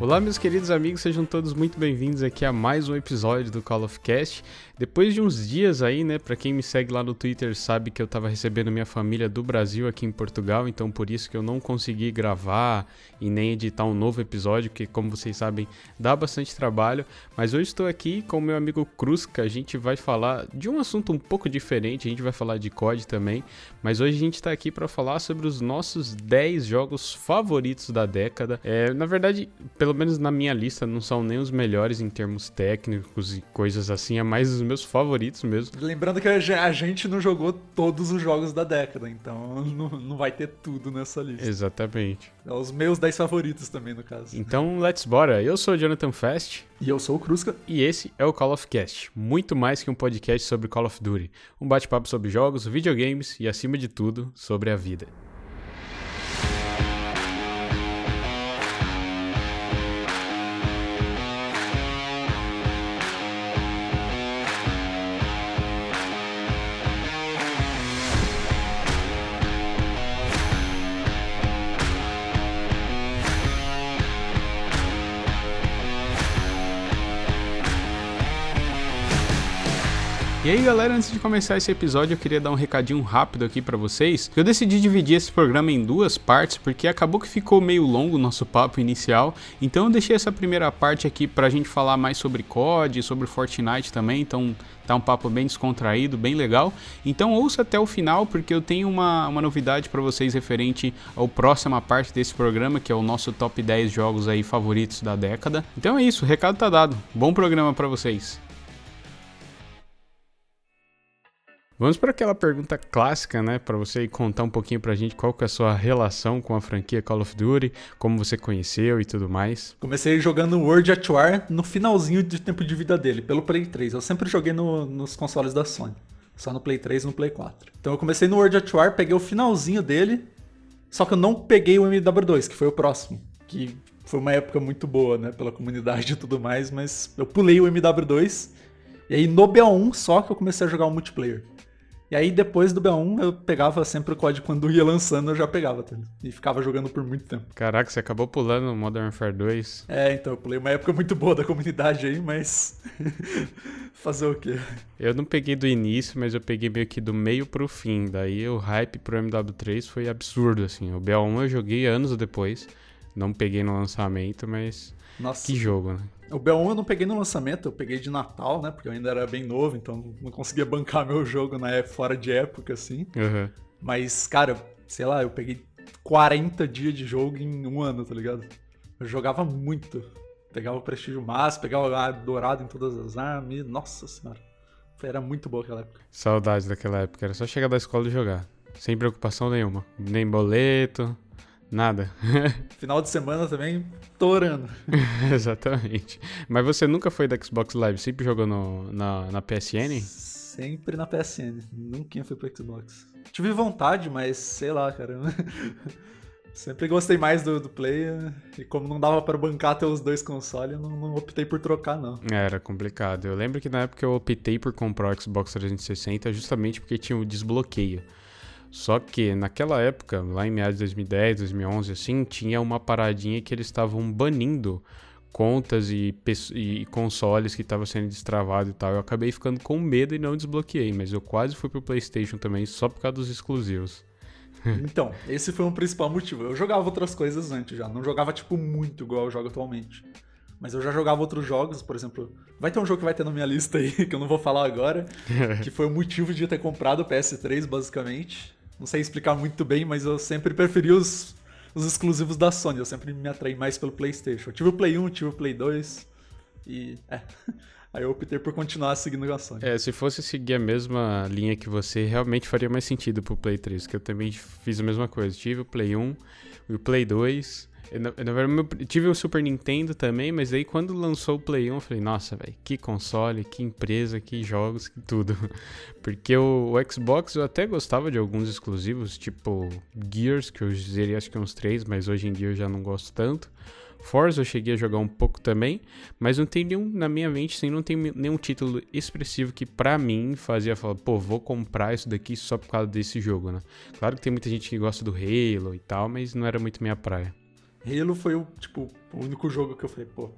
Olá, meus queridos amigos, sejam todos muito bem-vindos aqui a mais um episódio do Call of Cast. Depois de uns dias aí, né, para quem me segue lá no Twitter sabe que eu tava recebendo minha família do Brasil aqui em Portugal, então por isso que eu não consegui gravar e nem editar um novo episódio, que como vocês sabem, dá bastante trabalho, mas hoje estou aqui com o meu amigo que a gente vai falar de um assunto um pouco diferente, a gente vai falar de COD também, mas hoje a gente tá aqui para falar sobre os nossos 10 jogos favoritos da década. É, na verdade, pelo menos na minha lista, não são nem os melhores em termos técnicos e coisas assim, é mais os meus favoritos mesmo. Lembrando que a gente não jogou todos os jogos da década, então não, não vai ter tudo nessa lista. Exatamente. É os meus 10 favoritos também, no caso. Então, let's bora. Eu sou o Jonathan Fast. E eu sou o Cruzca. E esse é o Call of Cast, muito mais que um podcast sobre Call of Duty. Um bate-papo sobre jogos, videogames e, acima de tudo, sobre a vida. E aí, galera, antes de começar esse episódio, eu queria dar um recadinho rápido aqui para vocês. Eu decidi dividir esse programa em duas partes, porque acabou que ficou meio longo o nosso papo inicial. Então eu deixei essa primeira parte aqui pra gente falar mais sobre COD, sobre Fortnite também. Então tá um papo bem descontraído, bem legal. Então ouça até o final, porque eu tenho uma, uma novidade para vocês referente ao próxima parte desse programa, que é o nosso top 10 jogos aí favoritos da década. Então é isso, o recado tá dado. Bom programa para vocês. Vamos para aquela pergunta clássica, né, para você contar um pouquinho pra gente qual que é a sua relação com a franquia Call of Duty, como você conheceu e tudo mais. Comecei jogando World at War no finalzinho de tempo de vida dele, pelo Play 3. Eu sempre joguei no, nos consoles da Sony, só no Play 3 e no Play 4. Então eu comecei no World at War, peguei o finalzinho dele, só que eu não peguei o MW2, que foi o próximo, que foi uma época muito boa, né, pela comunidade e tudo mais, mas eu pulei o MW2, e aí no BO1 só que eu comecei a jogar o multiplayer. E aí depois do B1 eu pegava sempre o código quando ia lançando, eu já pegava, tá? E ficava jogando por muito tempo. Caraca, você acabou pulando Modern Warfare 2. É, então eu pulei uma época muito boa da comunidade aí, mas fazer o quê? Eu não peguei do início, mas eu peguei meio que do meio pro fim. Daí o hype pro MW3 foi absurdo assim. O BO1 eu joguei anos depois. Não peguei no lançamento, mas Nossa. que jogo, né? O B1 eu não peguei no lançamento, eu peguei de Natal, né? Porque eu ainda era bem novo, então não conseguia bancar meu jogo na época, fora de época, assim. Uhum. Mas, cara, sei lá, eu peguei 40 dias de jogo em um ano, tá ligado? Eu jogava muito. Pegava o prestígio máximo, pegava a dourado em todas as armas. Nossa senhora. Era muito boa aquela época. Saudade daquela época. Era só chegar da escola e jogar. Sem preocupação nenhuma. Nem boleto, Nada. Final de semana também, torando. Exatamente. Mas você nunca foi da Xbox Live? Sempre jogou no, na, na PSN? Sempre na PSN. Nunca fui pro Xbox. Tive vontade, mas sei lá, cara. Sempre gostei mais do, do Play. E como não dava para bancar até os dois consoles, eu não, não, optei por trocar, não. Era complicado. Eu lembro que na época eu optei por comprar o Xbox 360 justamente porque tinha o desbloqueio. Só que naquela época, lá em meados de 2010, 2011, assim, tinha uma paradinha que eles estavam banindo contas e, e consoles que estavam sendo destravados e tal. Eu acabei ficando com medo e não desbloqueei, mas eu quase fui pro PlayStation também só por causa dos exclusivos. então, esse foi um principal motivo. Eu jogava outras coisas antes já, não jogava tipo muito igual eu jogo atualmente. Mas eu já jogava outros jogos, por exemplo, vai ter um jogo que vai ter na minha lista aí, que eu não vou falar agora, que foi o motivo de ter comprado o PS3, basicamente. Não sei explicar muito bem, mas eu sempre preferi os, os exclusivos da Sony. Eu sempre me atraí mais pelo PlayStation. Eu tive o Play 1, tive o Play 2 e. É. Aí eu optei por continuar seguindo a Sony. É, se fosse seguir a mesma linha que você, realmente faria mais sentido pro Play 3, que eu também fiz a mesma coisa. Tive o Play 1, o Play 2, eu, eu tive o Super Nintendo também, mas aí quando lançou o Play 1, eu falei, nossa, velho, que console, que empresa, que jogos, que tudo. Porque o, o, Xbox eu até gostava de alguns exclusivos, tipo Gears, que eu zerei acho que uns três, mas hoje em dia eu já não gosto tanto. Forza eu cheguei a jogar um pouco também, mas não tem nenhum, na minha mente, assim, não tem nenhum título expressivo que pra mim fazia falar, pô, vou comprar isso daqui só por causa desse jogo, né? Claro que tem muita gente que gosta do Halo e tal, mas não era muito minha praia. Halo foi o, tipo, o único jogo que eu falei, pô,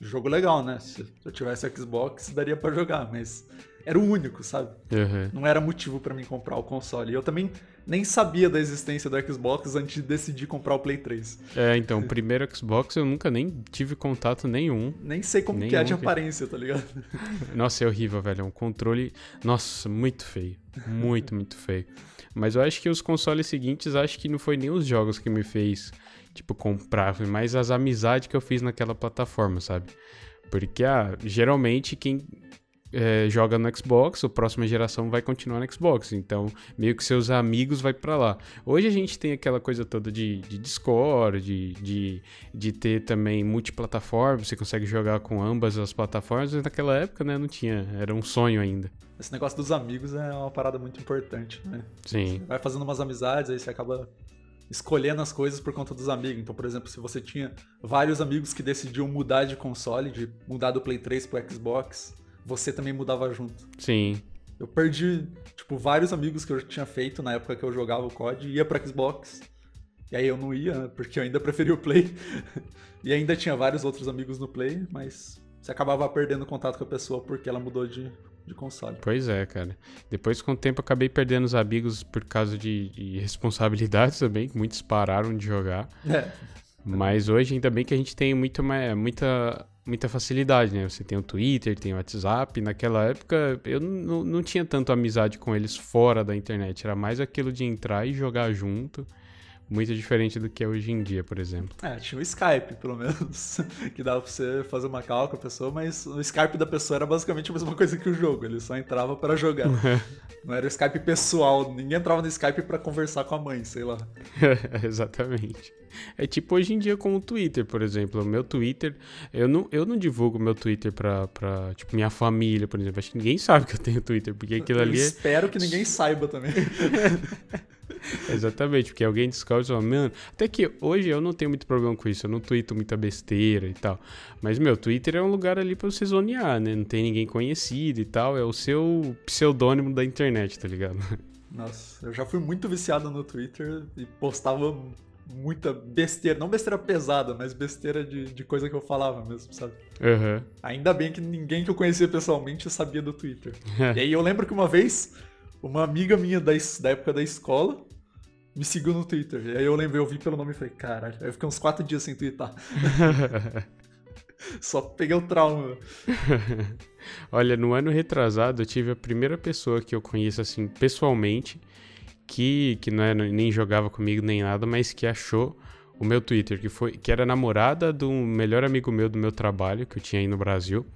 jogo legal, né? Se eu tivesse Xbox, daria para jogar, mas era o único, sabe? Uhum. Não era motivo para mim comprar o console. E eu também nem sabia da existência do Xbox antes de decidir comprar o Play 3. É, então, o primeiro Xbox eu nunca nem tive contato nenhum. Nem sei como Nenhum que é de que- aparência, tá ligado? Nossa, é horrível, velho. É um controle. Nossa, muito feio. Muito, muito feio. Mas eu acho que os consoles seguintes, acho que não foi nem os jogos que me fez, tipo, comprar, foi mais as amizades que eu fiz naquela plataforma, sabe? Porque, ah, geralmente quem é, joga no Xbox, a próxima geração vai continuar no Xbox. Então, meio que seus amigos vai pra lá. Hoje a gente tem aquela coisa toda de, de Discord, de, de, de ter também multiplataforma, você consegue jogar com ambas as plataformas, mas naquela época, né, não tinha, era um sonho ainda. Esse negócio dos amigos é uma parada muito importante, né? Sim. Vai fazendo umas amizades, aí você acaba escolhendo as coisas por conta dos amigos. Então, por exemplo, se você tinha vários amigos que decidiam mudar de console, de mudar do Play 3 pro Xbox, você também mudava junto. Sim. Eu perdi, tipo, vários amigos que eu tinha feito na época que eu jogava o COD, ia pro Xbox. E aí eu não ia, né, porque eu ainda preferia o Play. e ainda tinha vários outros amigos no Play, mas você acabava perdendo contato com a pessoa porque ela mudou de, de console. Pois é, cara. Depois, com o tempo, acabei perdendo os amigos por causa de, de responsabilidades também, que muitos pararam de jogar. É, Mas hoje, ainda bem que a gente tem muito, muita, muita facilidade, né? Você tem o Twitter, tem o WhatsApp. Naquela época, eu não, não tinha tanto amizade com eles fora da internet. Era mais aquilo de entrar e jogar junto. Muito diferente do que é hoje em dia, por exemplo. É, tinha o Skype, pelo menos, que dava pra você fazer uma call com a pessoa, mas o Skype da pessoa era basicamente a mesma coisa que o jogo, ele só entrava pra jogar. Não era o Skype pessoal, ninguém entrava no Skype pra conversar com a mãe, sei lá. Exatamente. É tipo hoje em dia com o Twitter, por exemplo. O meu Twitter, eu não, eu não divulgo meu Twitter pra, pra, tipo, minha família, por exemplo. Acho que ninguém sabe que eu tenho Twitter, porque aquilo Eu ali é... espero que ninguém saiba também. Exatamente, porque alguém descobre e fala, mano... Até que hoje eu não tenho muito problema com isso, eu não tweeto muita besteira e tal. Mas, meu, Twitter é um lugar ali pra você zonear, né? Não tem ninguém conhecido e tal. É o seu pseudônimo da internet, tá ligado? Nossa, eu já fui muito viciado no Twitter e postava muita besteira, não besteira pesada, mas besteira de, de coisa que eu falava mesmo, sabe? Aham. Ainda bem que ninguém que eu conhecia pessoalmente sabia do Twitter. e aí eu lembro que uma vez, uma amiga minha da, da época da escola me seguiu no Twitter. E aí eu lembrei, eu vi pelo nome e falei, caralho. Aí eu fiquei uns quatro dias sem twittar. Só peguei o trauma. Olha, no ano retrasado eu tive a primeira pessoa que eu conheço assim pessoalmente que, que não era, nem jogava comigo nem nada, mas que achou o meu Twitter, que foi que era namorada do melhor amigo meu do meu trabalho que eu tinha aí no Brasil.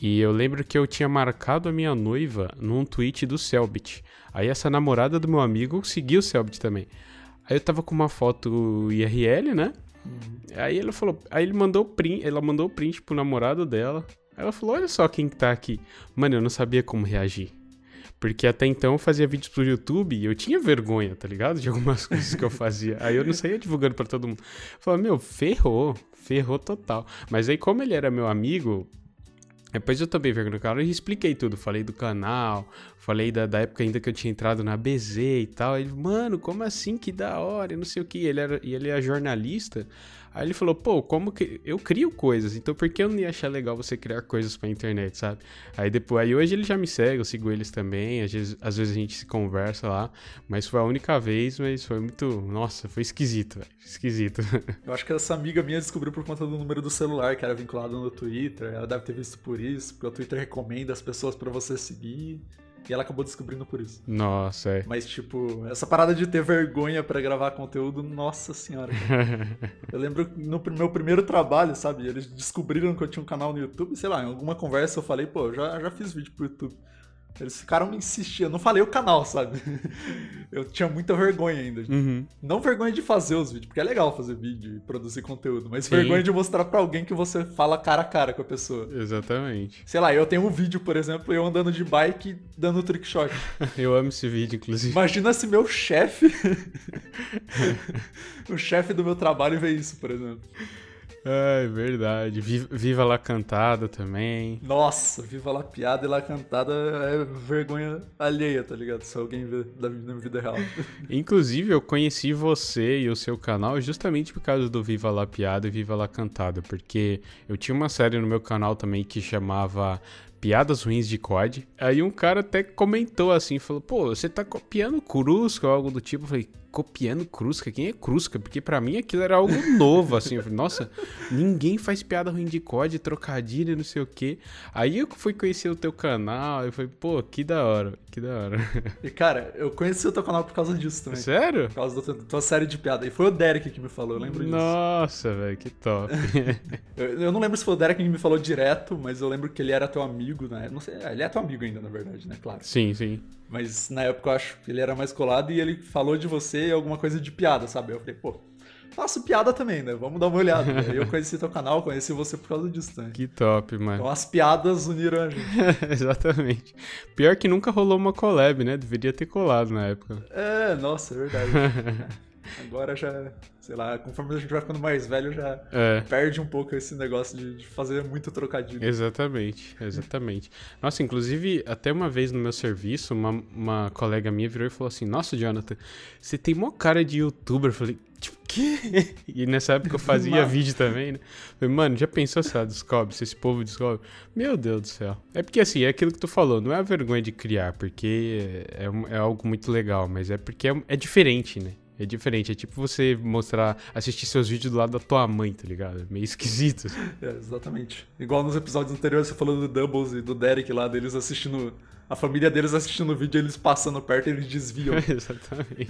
E eu lembro que eu tinha marcado a minha noiva num tweet do Selbit. Aí essa namorada do meu amigo seguiu o Selbit também. Aí eu tava com uma foto IRL, né? Aí ela falou, aí ele mandou o print, ela mandou o print pro namorado dela. Aí ela falou: "Olha só quem que tá aqui". Mano, eu não sabia como reagir. Porque até então eu fazia vídeos pro YouTube e eu tinha vergonha, tá ligado? De algumas coisas que eu fazia. Aí eu não saía divulgando pra todo mundo. Eu falava, meu, ferrou, ferrou total. Mas aí, como ele era meu amigo, depois eu também vergonha no canal e expliquei tudo. Falei do canal, falei da, da época ainda que eu tinha entrado na BZ e tal. Ele, mano, como assim? Que da hora, não sei o que. Ele era, e ele é jornalista. Aí ele falou, pô, como que. Eu crio coisas, então por que eu não ia achar legal você criar coisas pra internet, sabe? Aí depois, aí hoje ele já me segue, eu sigo eles também. Às vezes, às vezes a gente se conversa lá. Mas foi a única vez, mas foi muito. Nossa, foi esquisito, velho. Esquisito. Eu acho que essa amiga minha descobriu por conta do número do celular que era vinculado no Twitter. Ela deve ter visto por isso, porque o Twitter recomenda as pessoas pra você seguir. E ela acabou descobrindo por isso. Nossa, é. Mas, tipo, essa parada de ter vergonha pra gravar conteúdo, nossa senhora. Eu lembro no meu primeiro trabalho, sabe? Eles descobriram que eu tinha um canal no YouTube, sei lá, em alguma conversa eu falei, pô, já, já fiz vídeo pro YouTube. Eles ficaram me insistindo, eu não falei o canal, sabe? Eu tinha muita vergonha ainda. Uhum. Não vergonha de fazer os vídeos, porque é legal fazer vídeo e produzir conteúdo, mas Sim. vergonha de mostrar pra alguém que você fala cara a cara com a pessoa. Exatamente. Sei lá, eu tenho um vídeo, por exemplo, eu andando de bike dando trick shot. Eu amo esse vídeo, inclusive. Imagina se meu chefe, o chefe do meu trabalho vê isso, por exemplo. Ai, verdade. Viva, lá cantada também. Nossa, Viva lá piada e lá cantada é vergonha alheia, tá ligado? Se alguém vê da na vida real. Inclusive, eu conheci você e o seu canal justamente por causa do Viva lá piada e Viva lá cantada, porque eu tinha uma série no meu canal também que chamava piadas ruins de COD. Aí um cara até comentou assim, falou, pô, você tá copiando Crusca ou algo do tipo. Eu falei, copiando Crusca? Quem é Crusca? Porque para mim aquilo era algo novo, assim. Eu falei, nossa, ninguém faz piada ruim de COD, trocadilho, não sei o quê. Aí eu fui conhecer o teu canal e falei, pô, que da hora, que da hora. E cara, eu conheci o teu canal por causa disso também. Sério? Por causa da tua série de piada. E foi o Derek que me falou, eu lembro disso. Nossa, velho, que top. eu, eu, não lembro se foi o Derek que me falou direto, mas eu lembro que ele era teu amigo, né? Não sei, ele é teu amigo ainda, na verdade, né? Claro. Sim, sim. Mas na época eu acho que ele era mais colado e ele falou de você alguma coisa de piada, sabe? Eu falei, pô, faço piada também, né? Vamos dar uma olhada. Eu conheci teu canal, conheci você por causa disso também. Que top, mano. Então as piadas uniram a gente. Exatamente. Pior que nunca rolou uma collab, né? Deveria ter colado na época. É, nossa, é verdade. Agora já, sei lá, conforme a gente vai ficando mais velho, já é. perde um pouco esse negócio de, de, fazer muito trocadilho. Exatamente, exatamente. Nossa, inclusive, até uma vez no meu serviço, uma, uma colega minha virou e falou assim: Nossa, Jonathan, você tem mó cara de youtuber. Eu falei, tipo, quê? E nessa época eu fazia vídeo também, né? Falei, mano, já pensou se ela descobre, se esse povo descobre? Meu Deus do céu. É porque assim, é aquilo que tu falou, não é a vergonha de criar, porque é, é algo muito legal, mas é porque é, é diferente, né? É diferente, é tipo você mostrar, assistir seus vídeos do lado da tua mãe, tá ligado? É meio esquisito. É, exatamente. Igual nos episódios anteriores você falou do Doubles e do Derek lá, deles assistindo. A família deles assistindo o vídeo, eles passando perto e eles desviam. exatamente.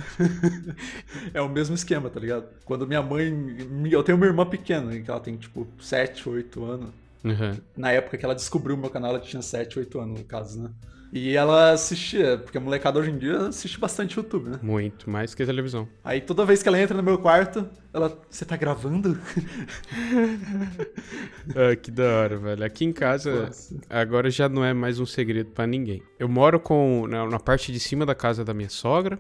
é o mesmo esquema, tá ligado? Quando minha mãe. Eu tenho uma irmã pequena, que ela tem tipo 7, 8 anos. Uhum. Na época que ela descobriu o meu canal, ela tinha 7, 8 anos, no caso, né? E ela assistia, porque a molecada hoje em dia assiste bastante YouTube, né? Muito, mais que a televisão. Aí toda vez que ela entra no meu quarto, ela. Você tá gravando? ah, que da hora, velho. Aqui em casa, Nossa. agora já não é mais um segredo para ninguém. Eu moro com na, na parte de cima da casa da minha sogra,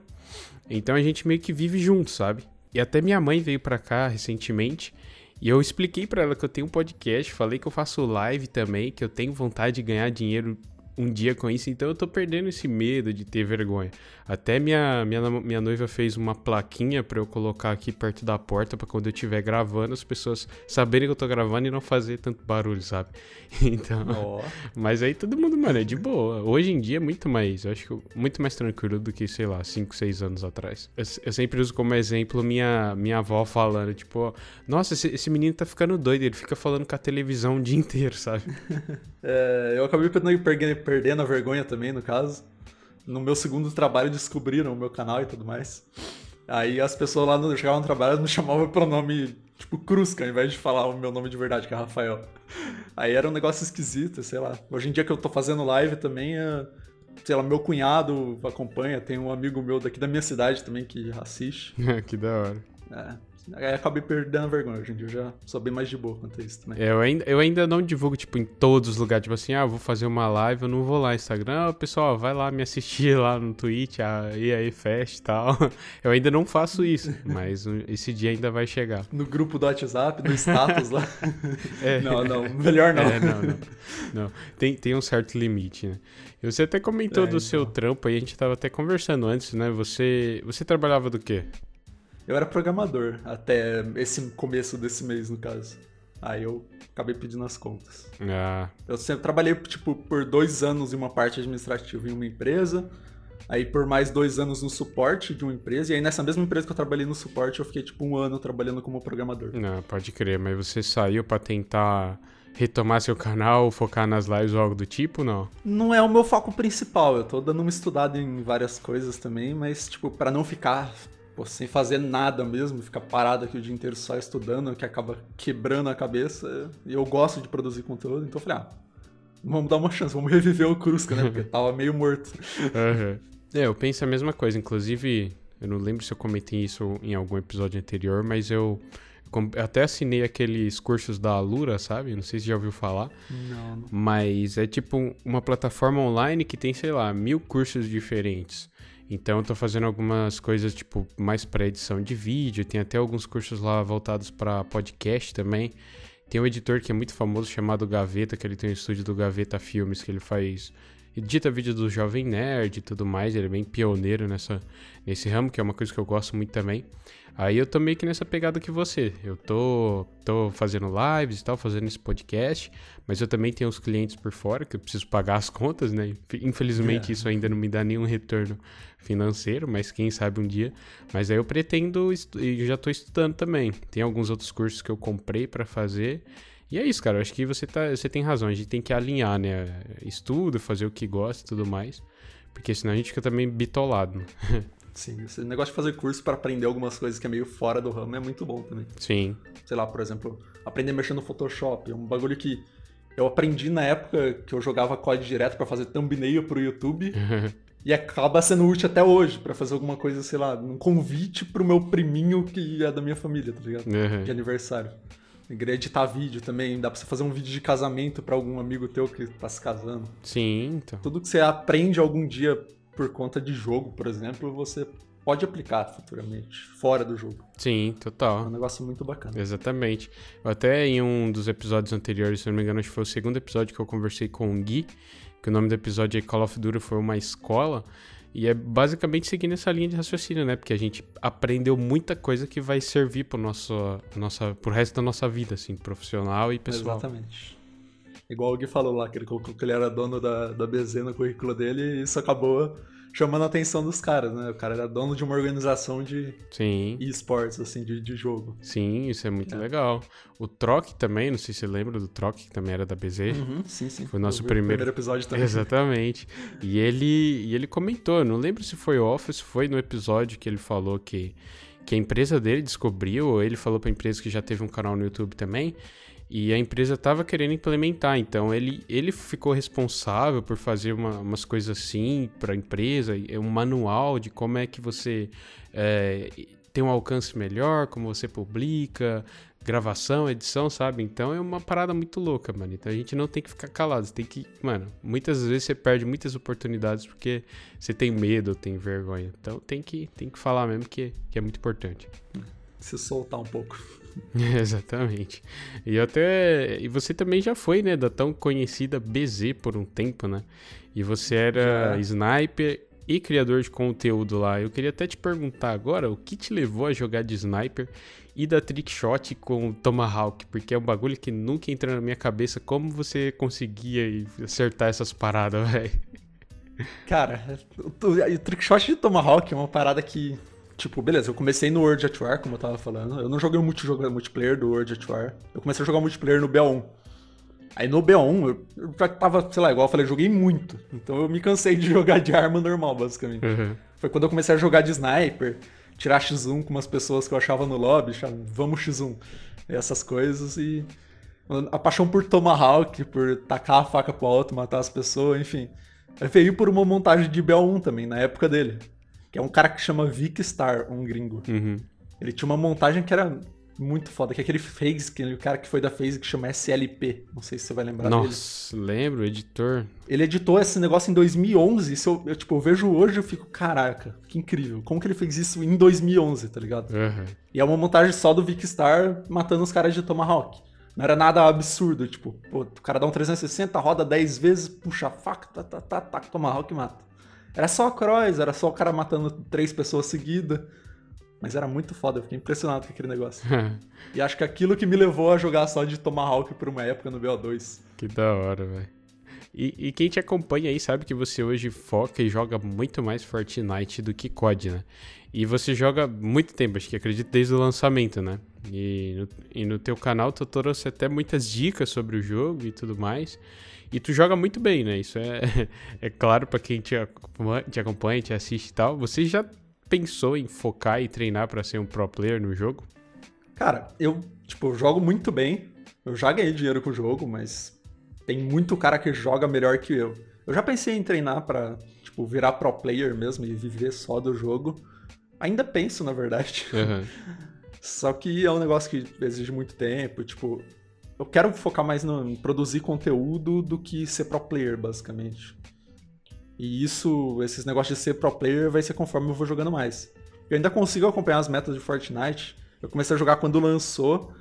então a gente meio que vive junto, sabe? E até minha mãe veio pra cá recentemente. E eu expliquei para ela que eu tenho um podcast, falei que eu faço live também, que eu tenho vontade de ganhar dinheiro um dia com isso, então eu tô perdendo esse medo de ter vergonha. Até minha, minha, minha noiva fez uma plaquinha para eu colocar aqui perto da porta para quando eu estiver gravando as pessoas saberem que eu tô gravando e não fazer tanto barulho, sabe? Então, oh. mas aí todo mundo, mano, é de boa. Hoje em dia é muito mais, eu acho que muito mais tranquilo do que, sei lá, 5, 6 anos atrás. Eu, eu, sempre uso como exemplo minha, minha avó falando, tipo, nossa, esse, esse menino tá ficando doido, ele fica falando com a televisão o dia inteiro, sabe? é, eu acabei perdendo, perdendo a vergonha também, no caso no meu segundo trabalho descobriram o meu canal e tudo mais. Aí as pessoas lá no, chegavam no trabalho me chamavam pelo nome, tipo, Crusca, ao invés de falar o meu nome de verdade, que é Rafael. Aí era um negócio esquisito, sei lá. Hoje em dia que eu tô fazendo live também, é, sei lá, meu cunhado acompanha, tem um amigo meu daqui da minha cidade também que assiste. que da hora. É. Aí acabei perdendo a vergonha. Hoje em dia eu já sou bem mais de boa quanto a isso também. É, eu, ainda, eu ainda não divulgo, tipo, em todos os lugares. Tipo assim, ah, vou fazer uma live, eu não vou lá no Instagram. Ah, pessoal, vai lá me assistir lá no Twitch, ah, e aí, fest e tal. Eu ainda não faço isso, mas esse dia ainda vai chegar. No grupo do WhatsApp, no status lá. É. Não, não, melhor não. É, não, não. não. Tem, tem um certo limite, né? Você até comentou é, do então. seu trampo aí, a gente tava até conversando antes, né? Você, você trabalhava do quê? Eu era programador até esse começo desse mês, no caso. Aí eu acabei pedindo as contas. Ah. Eu sempre trabalhei, tipo, por dois anos em uma parte administrativa em uma empresa. Aí por mais dois anos no suporte de uma empresa. E aí nessa mesma empresa que eu trabalhei no suporte, eu fiquei, tipo, um ano trabalhando como programador. Não, pode crer. Mas você saiu para tentar retomar seu canal, focar nas lives ou algo do tipo, não? Não é o meu foco principal. Eu tô dando uma estudada em várias coisas também, mas, tipo, para não ficar pô, sem fazer nada mesmo, ficar parado aqui o dia inteiro só estudando, que acaba quebrando a cabeça. E eu gosto de produzir conteúdo, então eu falei, ah, vamos dar uma chance, vamos reviver o Crusca, né? Porque tava meio morto. Uhum. É, eu penso a mesma coisa. Inclusive, eu não lembro se eu comentei isso em algum episódio anterior, mas eu até assinei aqueles cursos da Alura, sabe? Não sei se já ouviu falar. Não. Mas é tipo uma plataforma online que tem, sei lá, mil cursos diferentes. Então eu tô fazendo algumas coisas, tipo, mais para edição de vídeo. Tem até alguns cursos lá voltados para podcast também. Tem um editor que é muito famoso chamado Gaveta, que ele tem um estúdio do Gaveta Filmes, que ele faz edita vídeo do Jovem Nerd e tudo mais, ele é bem pioneiro nessa, nesse ramo, que é uma coisa que eu gosto muito também. Aí eu tô meio que nessa pegada que você. Eu tô, tô fazendo lives e tal, fazendo esse podcast, mas eu também tenho os clientes por fora que eu preciso pagar as contas, né? Infelizmente é. isso ainda não me dá nenhum retorno financeiro, mas quem sabe um dia. Mas aí eu pretendo, e já tô estudando também. Tem alguns outros cursos que eu comprei para fazer e é isso, cara. Eu acho que você, tá, você tem razão. A gente tem que alinhar, né? Estudo, fazer o que gosta e tudo mais. Porque senão a gente fica também bitolado. Né? Sim, esse negócio de fazer curso para aprender algumas coisas que é meio fora do ramo é muito bom também. Sim. Sei lá, por exemplo, aprender a mexer no Photoshop. É um bagulho que eu aprendi na época que eu jogava código direto para fazer thumbnail pro YouTube. e acaba sendo útil até hoje para fazer alguma coisa, sei lá, um convite pro meu priminho que é da minha família, tá ligado? Uhum. De aniversário. Queria editar vídeo também, dá pra você fazer um vídeo de casamento para algum amigo teu que tá se casando. Sim, então. Tudo que você aprende algum dia por conta de jogo, por exemplo, você pode aplicar futuramente, fora do jogo. Sim, total. É um negócio muito bacana. Exatamente. Eu até em um dos episódios anteriores, se não me engano, acho que foi o segundo episódio que eu conversei com o Gui, que o nome do episódio é Call of Duty foi uma escola. E é basicamente seguindo essa linha de raciocínio, né? Porque a gente aprendeu muita coisa que vai servir pro, nosso, nossa, pro resto da nossa vida, assim, profissional e pessoal. Exatamente. Igual o Gui falou lá, que ele colocou que ele era dono da, da BZ no currículo dele e isso acabou chamando a atenção dos caras, né? O cara era dono de uma organização de esportes, assim, de, de jogo. Sim, isso é muito é. legal. O Troc também, não sei se você lembra do Troc, que também era da BZ. Uhum, sim, sim. Foi o nosso primeiro... primeiro episódio também. Exatamente. e ele, e ele comentou, não lembro se foi off, se foi no episódio que ele falou que, que a empresa dele descobriu, ou ele falou pra empresa que já teve um canal no YouTube também, e a empresa estava querendo implementar, então ele, ele ficou responsável por fazer uma, umas coisas assim para a empresa, um manual de como é que você é, tem um alcance melhor, como você publica, gravação, edição, sabe? Então é uma parada muito louca, mano. Então a gente não tem que ficar calado, tem que, mano, muitas vezes você perde muitas oportunidades porque você tem medo, tem vergonha. Então tem que, tem que falar mesmo que, que é muito importante. Se soltar um pouco. Exatamente. E até. E você também já foi, né? Da tão conhecida BZ por um tempo, né? E você era já. sniper e criador de conteúdo lá. Eu queria até te perguntar agora o que te levou a jogar de sniper e da trickshot com Tomahawk, porque é um bagulho que nunca entra na minha cabeça como você conseguia acertar essas paradas, velho. Cara, o, o trickshot de Tomahawk é uma parada que Tipo, beleza, eu comecei no World at War, como eu tava falando. Eu não joguei muito jogo multiplayer do World at War. Eu comecei a jogar multiplayer no BO1. Aí no BO1, eu, já tava, sei lá, igual eu falei, eu joguei muito. Então eu me cansei de jogar de arma normal, basicamente. Uhum. Foi quando eu comecei a jogar de sniper, tirar X1 com umas pessoas que eu achava no lobby, achava, vamos X1. E essas coisas e. A paixão por Tomahawk, por tacar a faca pro alto, matar as pessoas, enfim. Veio por uma montagem de BO1 também, na época dele que é um cara que chama Vic Star, um gringo. Uhum. Ele tinha uma montagem que era muito foda, que é aquele Phase, que o cara que foi da Phase que chama SLP. Não sei se você vai lembrar Nossa, dele. lembro, editor. Ele editou esse negócio em 2011. Se eu, eu, tipo, eu vejo hoje eu fico, caraca, que incrível. Como que ele fez isso em 2011, tá ligado? Uhum. E é uma montagem só do Vic Star matando os caras de Tomahawk. Não era nada absurdo, tipo, pô, o cara dá um 360, roda 10 vezes, puxa a faca, tá, tá, tá, tá, Tomahawk e mata. Era só a Cross, era só o cara matando três pessoas seguidas. Mas era muito foda, eu fiquei impressionado com aquele negócio. e acho que aquilo que me levou a jogar só de Tomahawk por uma época no BO2. Que da hora, velho. E, e, quem te acompanha aí sabe que você hoje foca e joga muito mais Fortnite do que COD, né? E você joga muito tempo, acho que acredito desde o lançamento, né? E no, e no teu canal tu trouxe até muitas dicas sobre o jogo e tudo mais. E tu joga muito bem, né? Isso é, é claro para quem te acompanha, te acompanha, te assiste e tal. Você já pensou em focar e treinar para ser um pro player no jogo? Cara, eu, tipo, jogo muito bem. Eu já ganhei dinheiro com o jogo, mas tem muito cara que joga melhor que eu. Eu já pensei em treinar para tipo, virar pro player mesmo e viver só do jogo. Ainda penso, na verdade. Uhum. Só que é um negócio que exige muito tempo, tipo, eu quero focar mais no, em produzir conteúdo do que ser pro player, basicamente. E isso, esses negócios de ser pro player vai ser conforme eu vou jogando mais. Eu ainda consigo acompanhar as metas de Fortnite. Eu comecei a jogar quando lançou,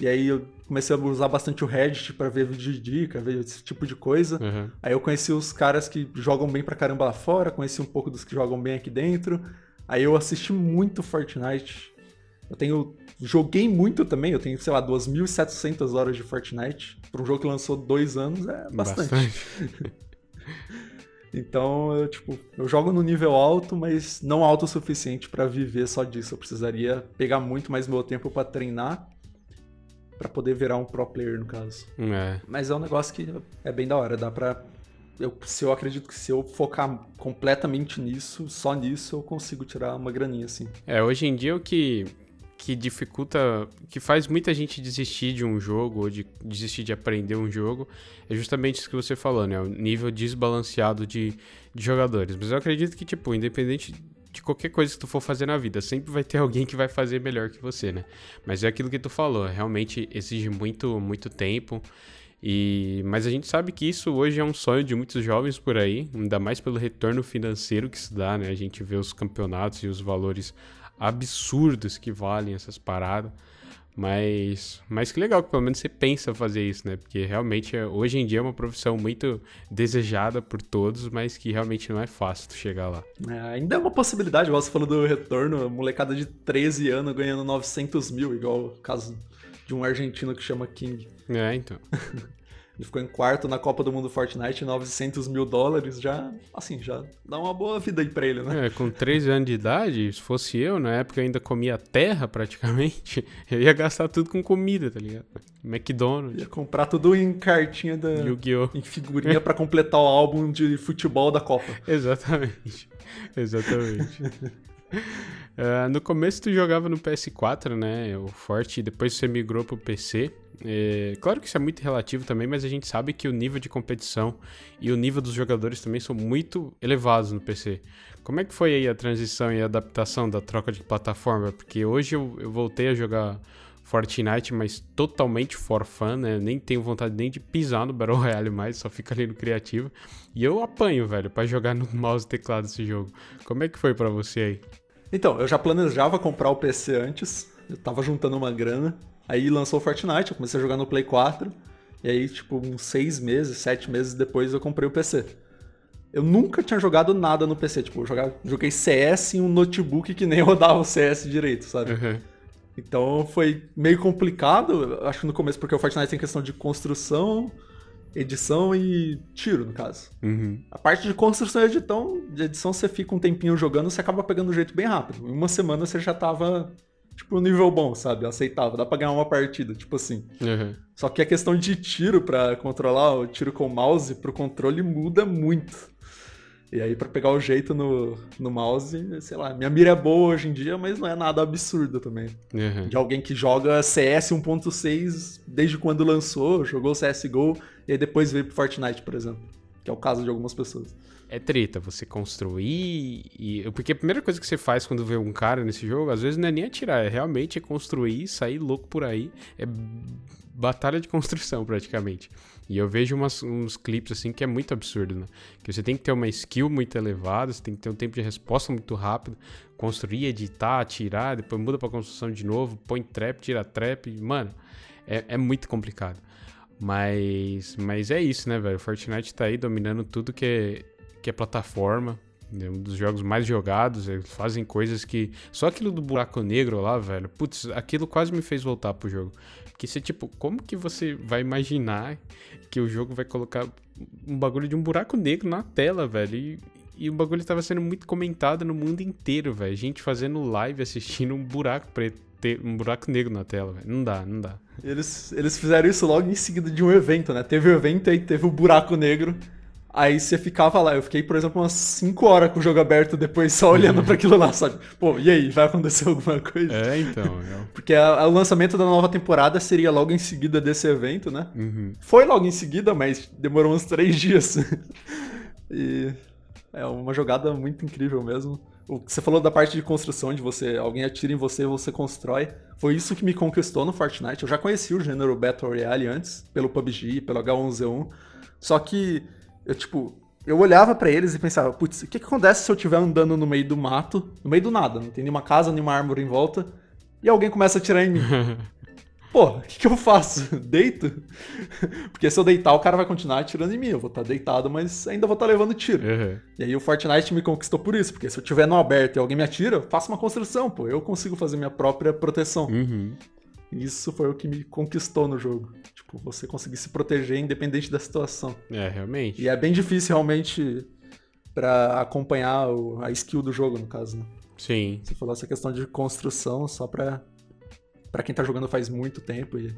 e aí eu comecei a usar bastante o Reddit para ver vídeo de dica, ver esse tipo de coisa. Uhum. Aí eu conheci os caras que jogam bem pra caramba lá fora, conheci um pouco dos que jogam bem aqui dentro. Aí eu assisti muito Fortnite. Eu tenho. Joguei muito também, eu tenho, sei lá, 2.700 horas de Fortnite. Para um jogo que lançou dois anos é bastante. bastante. então, eu, tipo, eu jogo no nível alto, mas não alto o suficiente para viver só disso. Eu precisaria pegar muito mais meu tempo para treinar para poder virar um pro player, no caso. É. Mas é um negócio que é bem da hora, dá pra. Eu, se eu acredito que se eu focar completamente nisso, só nisso, eu consigo tirar uma graninha, assim. É, hoje em dia o que, que dificulta, que faz muita gente desistir de um jogo ou de desistir de aprender um jogo, é justamente isso que você falou, né? O nível desbalanceado de, de jogadores. Mas eu acredito que, tipo, independente de qualquer coisa que tu for fazer na vida. Sempre vai ter alguém que vai fazer melhor que você, né? Mas é aquilo que tu falou, realmente exige muito, muito tempo. E, mas a gente sabe que isso hoje é um sonho de muitos jovens por aí, ainda mais pelo retorno financeiro que se dá, né? A gente vê os campeonatos e os valores absurdos que valem essas paradas. Mas, mas que legal que pelo menos você pensa fazer isso, né? Porque realmente hoje em dia é uma profissão muito desejada por todos, mas que realmente não é fácil chegar lá. É, ainda é uma possibilidade, você falou do retorno, molecada de 13 anos ganhando 900 mil, igual o caso de um argentino que chama King. É, então. Ele ficou em quarto na Copa do Mundo Fortnite, 900 mil dólares, já, assim, já dá uma boa vida aí pra ele, né? É, com 13 anos de idade, se fosse eu, na época eu ainda comia terra praticamente, eu ia gastar tudo com comida, tá ligado? McDonald's. Ia comprar tudo em cartinha da... Yu-Gi-Oh! Em figurinha para completar o álbum de futebol da Copa. Exatamente. Exatamente. Uh, no começo tu jogava no PS4, né? O Forte, depois você migrou pro PC. É, claro que isso é muito relativo também, mas a gente sabe que o nível de competição e o nível dos jogadores também são muito elevados no PC. Como é que foi aí a transição e a adaptação da troca de plataforma? Porque hoje eu, eu voltei a jogar Fortnite, mas totalmente for fun, né? Nem tenho vontade nem de pisar no Battle Royale mais, só fica ali no criativo. E eu apanho, velho, para jogar no mouse e teclado esse jogo. Como é que foi para você aí? Então, eu já planejava comprar o PC antes, eu tava juntando uma grana. Aí lançou o Fortnite, eu comecei a jogar no Play 4. E aí, tipo, uns seis meses, sete meses depois eu comprei o PC. Eu nunca tinha jogado nada no PC. Tipo, eu jogava, joguei CS em um notebook que nem rodava o CS direito, sabe? Uhum. Então foi meio complicado, acho que no começo, porque o Fortnite tem questão de construção, edição e tiro, no caso. Uhum. A parte de construção e edição, de edição, você fica um tempinho jogando, você acaba pegando o jeito bem rápido. Em uma semana você já tava tipo, um nível bom, sabe? Aceitável. Dá pra ganhar uma partida, tipo assim. Uhum. Só que a questão de tiro para controlar o tiro com o mouse pro controle muda muito. E aí, para pegar o jeito no, no mouse, sei lá, minha mira é boa hoje em dia, mas não é nada absurdo também. Uhum. De alguém que joga CS 1.6 desde quando lançou, jogou CSGO, e aí depois veio pro Fortnite, por exemplo. Que é o caso de algumas pessoas é treta você construir e porque a primeira coisa que você faz quando vê um cara nesse jogo às vezes não é nem atirar é realmente é construir sair louco por aí é batalha de construção praticamente e eu vejo umas, uns clipes assim que é muito absurdo né que você tem que ter uma skill muito elevada você tem que ter um tempo de resposta muito rápido construir editar atirar depois muda para construção de novo põe trap tira trap mano é, é muito complicado mas, mas é isso, né, velho? Fortnite tá aí dominando tudo que é que é plataforma. É um dos jogos mais jogados, eles fazem coisas que. Só aquilo do buraco negro lá, velho. Putz, aquilo quase me fez voltar pro jogo. Porque você, tipo, como que você vai imaginar que o jogo vai colocar um bagulho de um buraco negro na tela, velho? E, e o bagulho estava sendo muito comentado no mundo inteiro, velho. Gente fazendo live assistindo um buraco preto, um buraco negro na tela, velho. Não dá, não dá. Eles, eles fizeram isso logo em seguida de um evento, né? Teve o um evento aí teve o buraco negro. Aí você ficava lá. Eu fiquei, por exemplo, umas 5 horas com o jogo aberto depois só olhando para aquilo lá, sabe? Pô, e aí? Vai acontecer alguma coisa? É, então. É. Porque a, a, o lançamento da nova temporada seria logo em seguida desse evento, né? Uhum. Foi logo em seguida, mas demorou uns 3 dias. e É uma jogada muito incrível mesmo. O que você falou da parte de construção, de você, alguém atira em você e você constrói. Foi isso que me conquistou no Fortnite. Eu já conheci o gênero Battle Royale antes, pelo PUBG, pelo H1Z1. Só que eu, tipo, eu olhava para eles e pensava, putz, o que, que acontece se eu estiver andando no meio do mato, no meio do nada, não tem nenhuma casa, nenhuma árvore em volta, e alguém começa a atirar em mim? Pô, o que, que, eu faço? Deito? Porque se eu deitar, o cara vai continuar atirando em mim. Eu vou estar tá deitado, mas ainda vou estar tá levando tiro. Uhum. E aí o Fortnite me conquistou por isso, porque se eu estiver no aberto e alguém me atira, eu faço uma construção, pô. Eu consigo fazer minha própria proteção. Uhum. Isso foi o que me conquistou no jogo. Tipo, você conseguir se proteger independente da situação. É, realmente. E é bem difícil realmente para acompanhar o, a skill do jogo, no caso, né? Sim. Você falou essa questão de construção só pra, pra quem tá jogando faz muito tempo e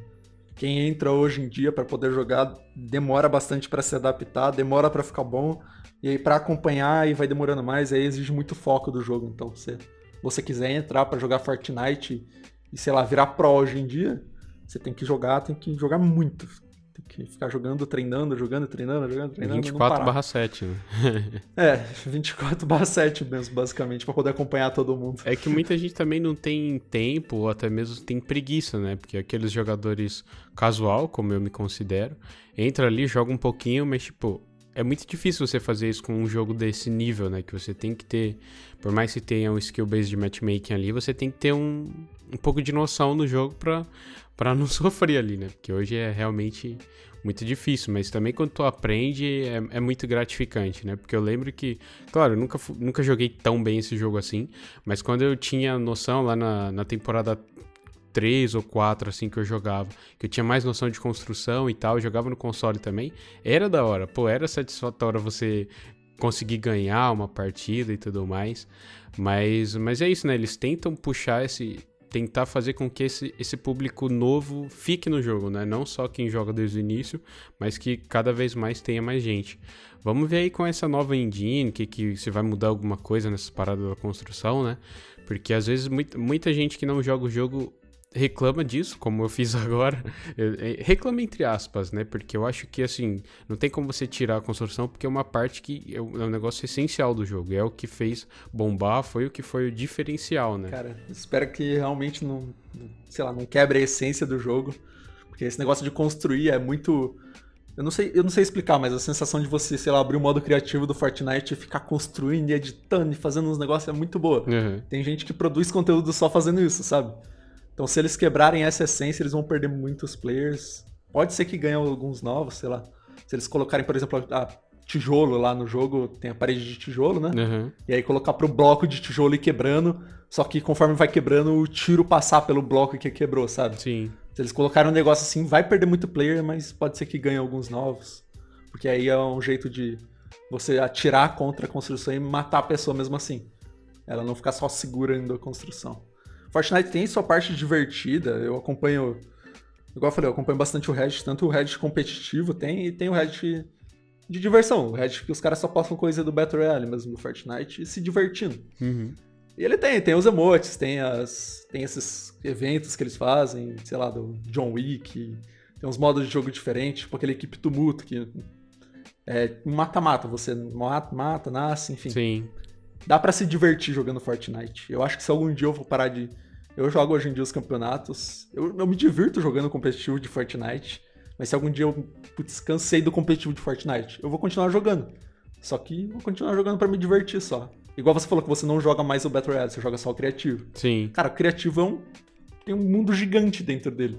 quem entra hoje em dia para poder jogar demora bastante para se adaptar, demora para ficar bom, e aí para acompanhar e vai demorando mais, aí exige muito foco do jogo. Então, se você quiser entrar para jogar Fortnite e, sei lá, virar pro hoje em dia, você tem que jogar, tem que jogar muito. Tem que ficar jogando, treinando, jogando, treinando, jogando, treinando. 24 barra 7, né? é, 24 barra 7 mesmo, basicamente, para poder acompanhar todo mundo. É que muita gente também não tem tempo, ou até mesmo tem preguiça, né? Porque aqueles jogadores casual, como eu me considero, entra ali, joga um pouquinho, mas tipo, é muito difícil você fazer isso com um jogo desse nível, né? Que você tem que ter, por mais que tenha um skill base de matchmaking ali, você tem que ter um, um pouco de noção no jogo pra, pra não sofrer ali, né? Porque hoje é realmente muito difícil, mas também quando tu aprende é, é muito gratificante, né? Porque eu lembro que, claro, eu nunca, nunca joguei tão bem esse jogo assim, mas quando eu tinha noção lá na, na temporada três ou quatro assim que eu jogava, que eu tinha mais noção de construção e tal, eu jogava no console também, era da hora, pô, era satisfatório você conseguir ganhar uma partida e tudo mais. Mas, mas é isso, né? Eles tentam puxar esse. Tentar fazer com que esse, esse público novo fique no jogo, né? Não só quem joga desde o início, mas que cada vez mais tenha mais gente. Vamos ver aí com essa nova engine, que, que se vai mudar alguma coisa nessas paradas da construção, né? Porque às vezes muita, muita gente que não joga o jogo reclama disso, como eu fiz agora. reclama entre aspas, né? Porque eu acho que, assim, não tem como você tirar a construção, porque é uma parte que é um é negócio essencial do jogo. É o que fez bombar, foi o que foi o diferencial, né? Cara, espero que realmente não, sei lá, não quebre a essência do jogo. Porque esse negócio de construir é muito. Eu não sei, eu não sei explicar, mas a sensação de você, sei lá, abrir o modo criativo do Fortnite e ficar construindo e editando e fazendo uns negócios é muito boa. Uhum. Tem gente que produz conteúdo só fazendo isso, sabe? Então, se eles quebrarem essa essência, eles vão perder muitos players. Pode ser que ganhem alguns novos, sei lá. Se eles colocarem, por exemplo, a tijolo lá no jogo, tem a parede de tijolo, né? Uhum. E aí colocar pro bloco de tijolo e quebrando, só que conforme vai quebrando, o tiro passar pelo bloco que quebrou, sabe? Sim. Se eles colocarem um negócio assim, vai perder muito player, mas pode ser que ganhe alguns novos. Porque aí é um jeito de você atirar contra a construção e matar a pessoa mesmo assim. Ela não ficar só segurando a construção. Fortnite tem sua parte divertida, eu acompanho. Igual eu falei, eu acompanho bastante o Reddit, tanto o Reddit competitivo tem e tem o Reddit de diversão. O Reddit que os caras só postam coisa do Battle Royale mesmo, do Fortnite, e se divertindo. Uhum. E ele tem, tem os emotes, tem, as, tem esses eventos que eles fazem, sei lá, do John Wick, tem uns modos de jogo diferentes, tipo aquele equipe tumulto que é mata-mata, você mata, mata, nasce, enfim. Sim dá para se divertir jogando Fortnite. Eu acho que se algum dia eu vou parar de. Eu jogo hoje em dia os campeonatos. Eu, eu me divirto jogando competitivo de Fortnite. Mas se algum dia eu putz, cansei do competitivo de Fortnite, eu vou continuar jogando. Só que vou continuar jogando para me divertir só. Igual você falou que você não joga mais o Battle Royale, você joga só o criativo. Sim. Cara, o criativo é um. Tem um mundo gigante dentro dele.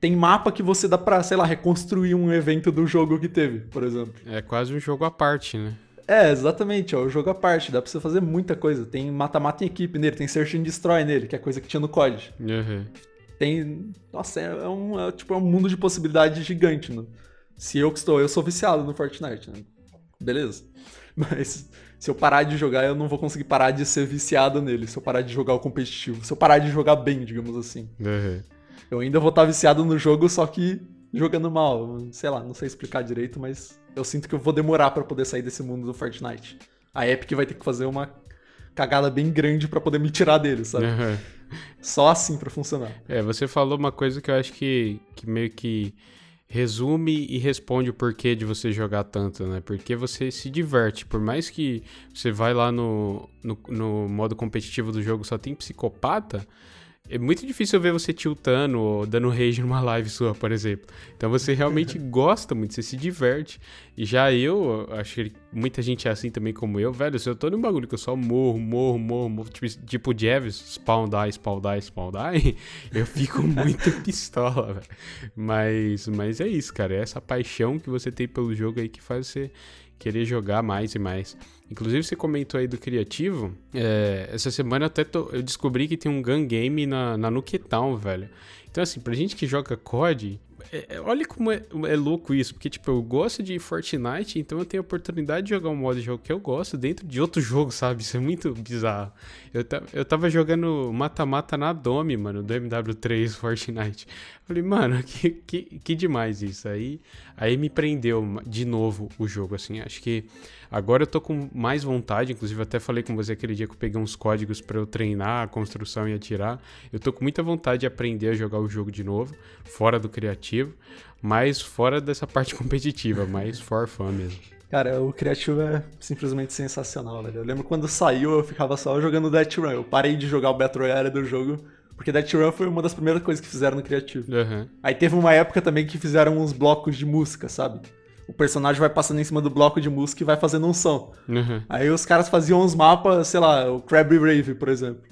Tem mapa que você dá pra, sei lá, reconstruir um evento do jogo que teve, por exemplo. É quase um jogo à parte, né? É, exatamente, ó, o jogo à parte, dá pra você fazer muita coisa. Tem mata-mata em equipe nele, tem search and destroy nele, que é coisa que tinha no COD. Uhum. Tem. Nossa, é um, é, tipo, é um mundo de possibilidades gigante. Né? Se eu que estou, eu sou viciado no Fortnite, né? Beleza. Mas se eu parar de jogar, eu não vou conseguir parar de ser viciado nele. Se eu parar de jogar o competitivo. Se eu parar de jogar bem, digamos assim. Uhum. Eu ainda vou estar viciado no jogo, só que jogando mal. Sei lá, não sei explicar direito, mas eu sinto que eu vou demorar para poder sair desse mundo do Fortnite. A Epic vai ter que fazer uma cagada bem grande para poder me tirar dele, sabe? Uhum. Só assim para funcionar. É, você falou uma coisa que eu acho que, que meio que resume e responde o porquê de você jogar tanto, né? Porque você se diverte. Por mais que você vai lá no, no, no modo competitivo do jogo só tem psicopata, é muito difícil ver você tiltando ou dando rage numa live sua, por exemplo. Então você realmente gosta muito, você se diverte. E já eu, acho que muita gente é assim também como eu, velho. Se eu tô num bagulho que eu só morro, morro, morro, morro, tipo, tipo Jeves, spawn die, spawn die, spawn die, eu fico muito pistola, velho. Mas, mas é isso, cara. É essa paixão que você tem pelo jogo aí que faz você querer jogar mais e mais. Inclusive, você comentou aí do criativo. É, essa semana até tô, eu descobri que tem um gun game na, na Nuketown, velho. Então, assim, pra gente que joga COD, é, é, olha como é, é, louco isso, porque, tipo, eu gosto de Fortnite, então eu tenho a oportunidade de jogar um modo de jogo que eu gosto dentro de outro jogo, sabe? Isso é muito bizarro. Eu, eu tava jogando mata-mata na Dome, mano, do MW3 Fortnite. Falei, mano, que, que, que demais isso. Aí, aí me prendeu de novo o jogo, assim. Acho que agora eu tô com mais vontade, inclusive até falei com você aquele dia que eu peguei uns códigos para eu treinar a construção e atirar. Eu tô com muita vontade de aprender a jogar o jogo de novo, fora do criativo, mas fora dessa parte competitiva, mais for fun mesmo. Cara, o criativo é simplesmente sensacional, velho. Eu lembro quando saiu, eu ficava só jogando Death Run. Eu parei de jogar o Battle Royale do jogo porque Death Run foi uma das primeiras coisas que fizeram no criativo. Uhum. Aí teve uma época também que fizeram uns blocos de música, sabe? O personagem vai passando em cima do bloco de música e vai fazendo um som. Uhum. Aí os caras faziam uns mapas, sei lá, o Krabby Rave, por exemplo.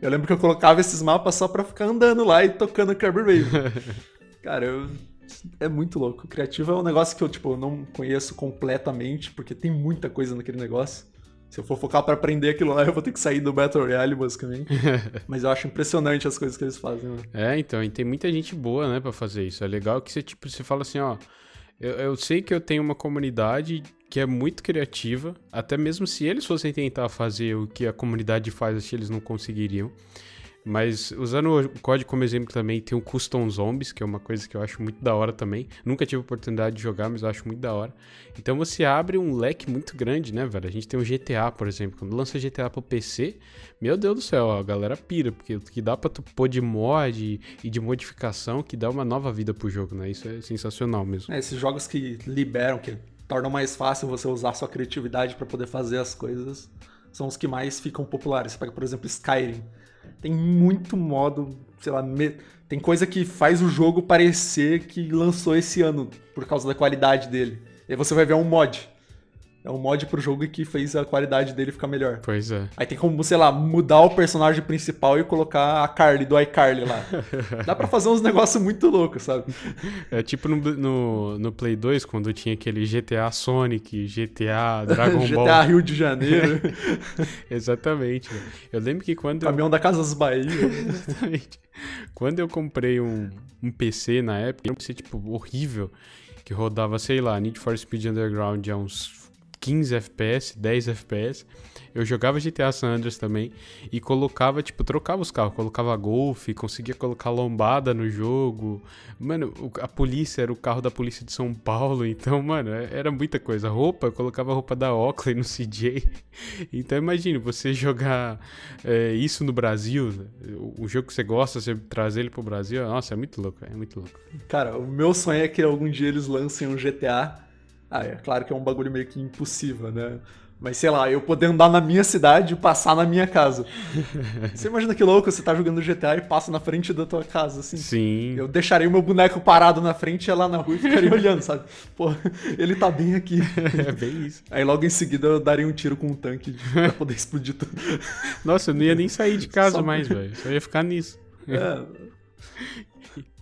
Eu lembro que eu colocava esses mapas só pra ficar andando lá e tocando Krabby Rave. Cara, eu... é muito louco. O criativo é um negócio que eu, tipo, não conheço completamente, porque tem muita coisa naquele negócio. Se eu for focar para aprender aquilo lá, eu vou ter que sair do Battle Royale, basicamente. Mas eu acho impressionante as coisas que eles fazem. Né? É, então, e tem muita gente boa, né, para fazer isso. É legal que você, tipo, você fala assim, ó. Eu, eu sei que eu tenho uma comunidade que é muito criativa, até mesmo se eles fossem tentar fazer o que a comunidade faz, acho que eles não conseguiriam. Mas usando o código como exemplo também, tem o Custom Zombies, que é uma coisa que eu acho muito da hora também. Nunca tive oportunidade de jogar, mas eu acho muito da hora. Então você abre um leque muito grande, né, velho? A gente tem o GTA, por exemplo. Quando lança GTA pro PC, meu Deus do céu, a galera pira, porque o que dá pra tu pôr de mod e de modificação que dá uma nova vida pro jogo, né? Isso é sensacional mesmo. É, esses jogos que liberam, que tornam mais fácil você usar sua criatividade para poder fazer as coisas, são os que mais ficam populares. Você pega, por exemplo, Skyrim tem muito modo, sei lá, me... tem coisa que faz o jogo parecer que lançou esse ano por causa da qualidade dele. E aí você vai ver um mod. É um mod pro jogo que fez a qualidade dele ficar melhor. Pois é. Aí tem como, sei lá, mudar o personagem principal e colocar a Carly do iCarly lá. Dá pra fazer uns negócios muito loucos, sabe? É tipo no, no, no, Play 2, quando tinha aquele GTA Sonic, GTA Dragon Ball. GTA Rio de Janeiro. Exatamente. Eu lembro que quando. Caminhão eu... da Casas Bahia. Exatamente. Quando eu comprei um, um PC na época, um PC tipo horrível, que rodava, sei lá, Need for Speed Underground há uns 15 FPS, 10 FPS. Eu jogava GTA San Andreas também e colocava, tipo, trocava os carros, colocava Golf, conseguia colocar lombada no jogo. Mano, a polícia era o carro da polícia de São Paulo, então, mano, é, era muita coisa. Roupa, eu colocava a roupa da Oakley no CJ. Então, imagine você jogar é, isso no Brasil, o, jogo que você gosta, você trazer ele pro Brasil, nossa, é muito louco, é muito louco. Cara, o meu sonho é que algum dia eles lancem um GTA ah, é claro que é um bagulho meio que impossível, né? Mas sei lá, eu poder andar na minha cidade e passar na minha casa. você imagina que louco, você tá jogando GTA e passa na frente da tua casa, assim. Sim. Eu deixaria o meu boneco parado na frente, ia lá na rua e ficaria olhando, sabe? Pô, ele tá bem aqui. É bem isso. Aí logo em seguida eu daria um tiro com um tanque pra poder explodir tudo. Nossa, eu não ia nem sair de casa Só... mais, velho. Só ia ficar nisso. É.